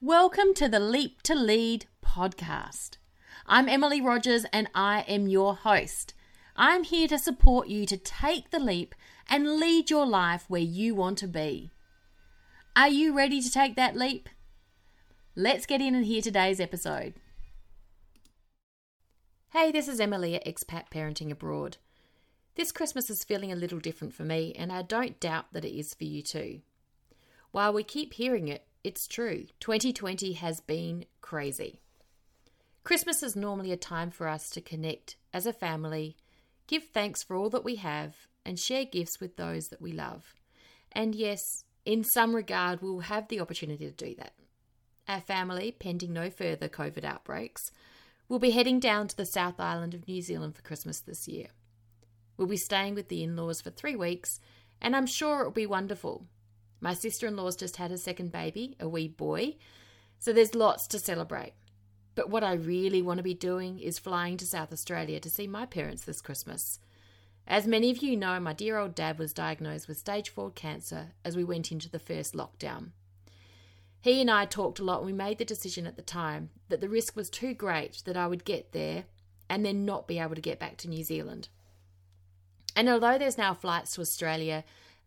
Welcome to the Leap to Lead podcast. I'm Emily Rogers and I am your host. I'm here to support you to take the leap and lead your life where you want to be. Are you ready to take that leap? Let's get in and hear today's episode. Hey, this is Emily at Expat Parenting Abroad. This Christmas is feeling a little different for me, and I don't doubt that it is for you too. While we keep hearing it, it's true. 2020 has been crazy. Christmas is normally a time for us to connect as a family, give thanks for all that we have, and share gifts with those that we love. And yes, in some regard, we'll have the opportunity to do that. Our family, pending no further COVID outbreaks, will be heading down to the South Island of New Zealand for Christmas this year. We'll be staying with the in laws for three weeks, and I'm sure it'll be wonderful. My sister in law's just had a second baby, a wee boy, so there's lots to celebrate. But what I really want to be doing is flying to South Australia to see my parents this Christmas. As many of you know, my dear old dad was diagnosed with stage 4 cancer as we went into the first lockdown. He and I talked a lot and we made the decision at the time that the risk was too great that I would get there and then not be able to get back to New Zealand. And although there's now flights to Australia,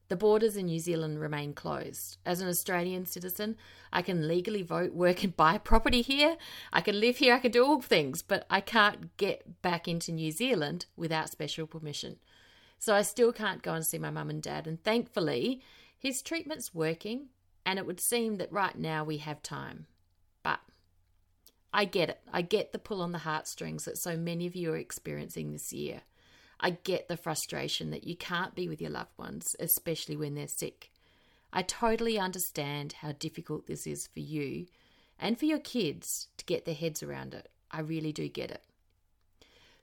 the borders in New Zealand remain closed. As an Australian citizen, I can legally vote, work, and buy property here. I can live here, I can do all things, but I can't get back into New Zealand without special permission. So I still can't go and see my mum and dad. And thankfully, his treatment's working, and it would seem that right now we have time. But I get it. I get the pull on the heartstrings that so many of you are experiencing this year. I get the frustration that you can't be with your loved ones, especially when they're sick. I totally understand how difficult this is for you and for your kids to get their heads around it. I really do get it.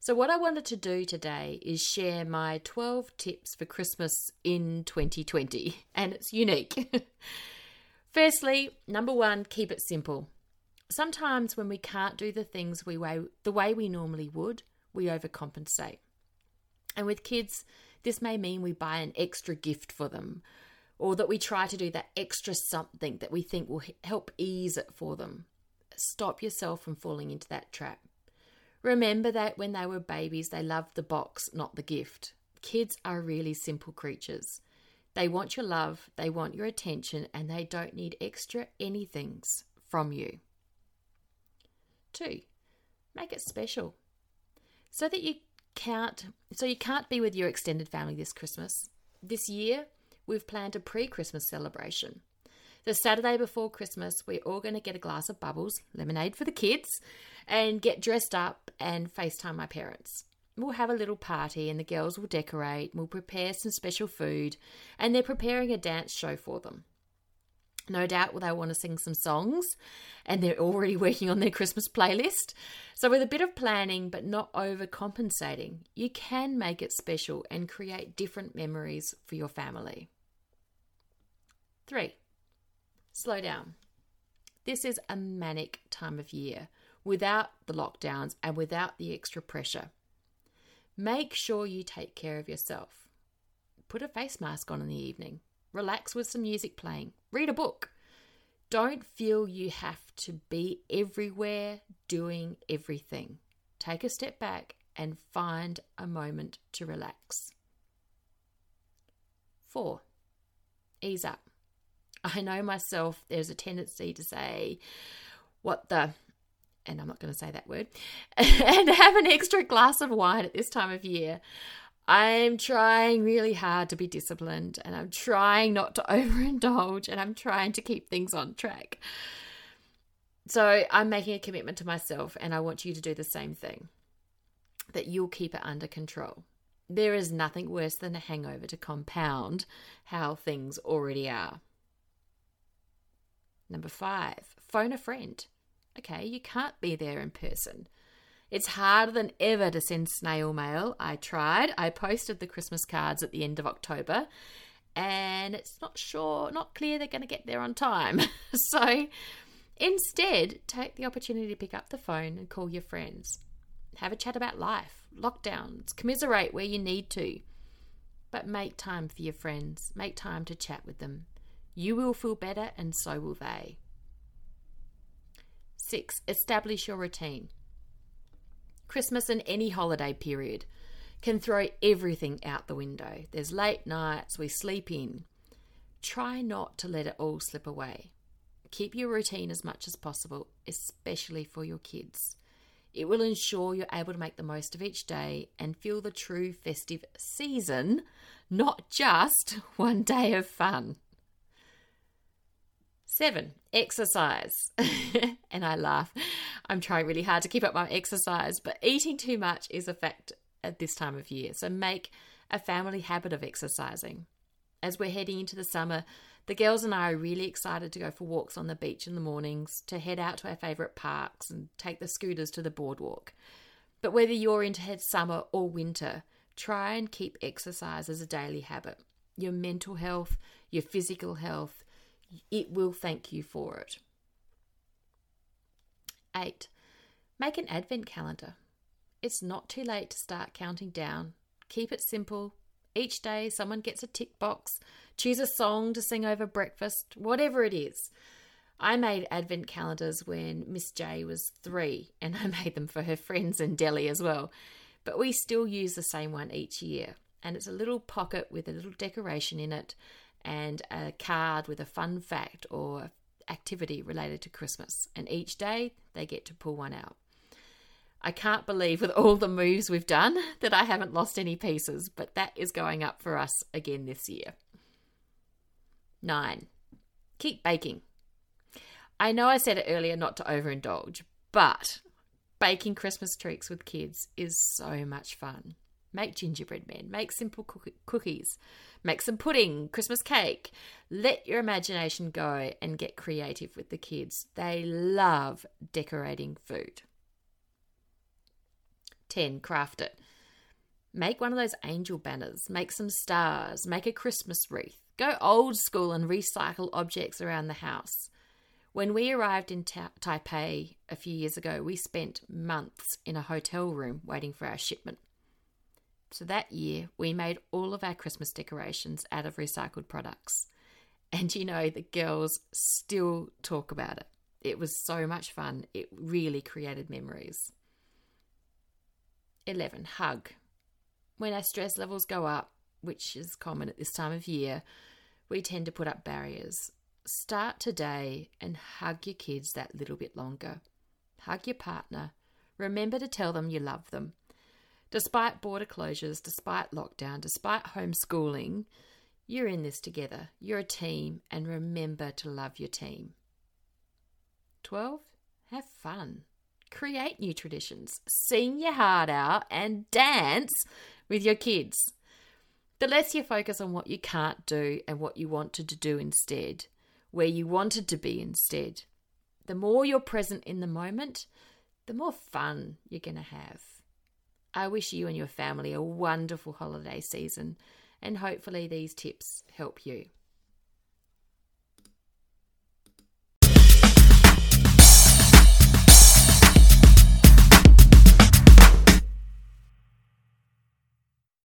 So, what I wanted to do today is share my 12 tips for Christmas in 2020, and it's unique. Firstly, number one, keep it simple. Sometimes when we can't do the things we way, the way we normally would, we overcompensate. And with kids, this may mean we buy an extra gift for them or that we try to do that extra something that we think will help ease it for them. Stop yourself from falling into that trap. Remember that when they were babies, they loved the box, not the gift. Kids are really simple creatures. They want your love, they want your attention, and they don't need extra anythings from you. Two, make it special so that you can't so you can't be with your extended family this Christmas. This year, we've planned a pre-Christmas celebration. The Saturday before Christmas, we're all going to get a glass of bubbles, lemonade for the kids, and get dressed up and FaceTime my parents. We'll have a little party and the girls will decorate, we'll prepare some special food, and they're preparing a dance show for them. No doubt they want to sing some songs and they're already working on their Christmas playlist. So, with a bit of planning but not overcompensating, you can make it special and create different memories for your family. Three, slow down. This is a manic time of year without the lockdowns and without the extra pressure. Make sure you take care of yourself. Put a face mask on in the evening relax with some music playing, read a book. Don't feel you have to be everywhere doing everything. Take a step back and find a moment to relax. Four, ease up. I know myself, there's a tendency to say, what the, and I'm not going to say that word, and have an extra glass of wine at this time of year. I'm trying really hard to be disciplined and I'm trying not to overindulge and I'm trying to keep things on track. So I'm making a commitment to myself and I want you to do the same thing that you'll keep it under control. There is nothing worse than a hangover to compound how things already are. Number five, phone a friend. Okay, you can't be there in person. It's harder than ever to send snail mail. I tried. I posted the Christmas cards at the end of October and it's not sure, not clear they're going to get there on time. so instead, take the opportunity to pick up the phone and call your friends. Have a chat about life, lockdowns, commiserate where you need to. but make time for your friends, make time to chat with them. You will feel better, and so will they. Six, establish your routine. Christmas and any holiday period can throw everything out the window. There's late nights, we sleep in. Try not to let it all slip away. Keep your routine as much as possible, especially for your kids. It will ensure you're able to make the most of each day and feel the true festive season, not just one day of fun. Seven, exercise. and I laugh. I'm trying really hard to keep up my exercise, but eating too much is a fact at this time of year. So make a family habit of exercising. As we're heading into the summer, the girls and I are really excited to go for walks on the beach in the mornings, to head out to our favourite parks and take the scooters to the boardwalk. But whether you're into summer or winter, try and keep exercise as a daily habit. Your mental health, your physical health, it will thank you for it. Eight, make an advent calendar. It's not too late to start counting down. Keep it simple. Each day, someone gets a tick box choose a song to sing over breakfast, whatever it is. I made advent calendars when Miss J was three, and I made them for her friends in Delhi as well. But we still use the same one each year, and it's a little pocket with a little decoration in it and a card with a fun fact or activity related to Christmas. And each day they get to pull one out. I can't believe with all the moves we've done that I haven't lost any pieces, but that is going up for us again this year. Nine, keep baking. I know I said it earlier not to overindulge, but baking Christmas treats with kids is so much fun. Make gingerbread men, make simple cookies, make some pudding, Christmas cake. Let your imagination go and get creative with the kids. They love decorating food. 10. Craft it. Make one of those angel banners, make some stars, make a Christmas wreath. Go old school and recycle objects around the house. When we arrived in Ta- Taipei a few years ago, we spent months in a hotel room waiting for our shipment. So that year, we made all of our Christmas decorations out of recycled products. And you know, the girls still talk about it. It was so much fun. It really created memories. 11. Hug. When our stress levels go up, which is common at this time of year, we tend to put up barriers. Start today and hug your kids that little bit longer. Hug your partner. Remember to tell them you love them. Despite border closures, despite lockdown, despite homeschooling, you're in this together. You're a team, and remember to love your team. 12. Have fun. Create new traditions. Sing your heart out and dance with your kids. The less you focus on what you can't do and what you wanted to do instead, where you wanted to be instead, the more you're present in the moment, the more fun you're going to have. I wish you and your family a wonderful holiday season, and hopefully, these tips help you.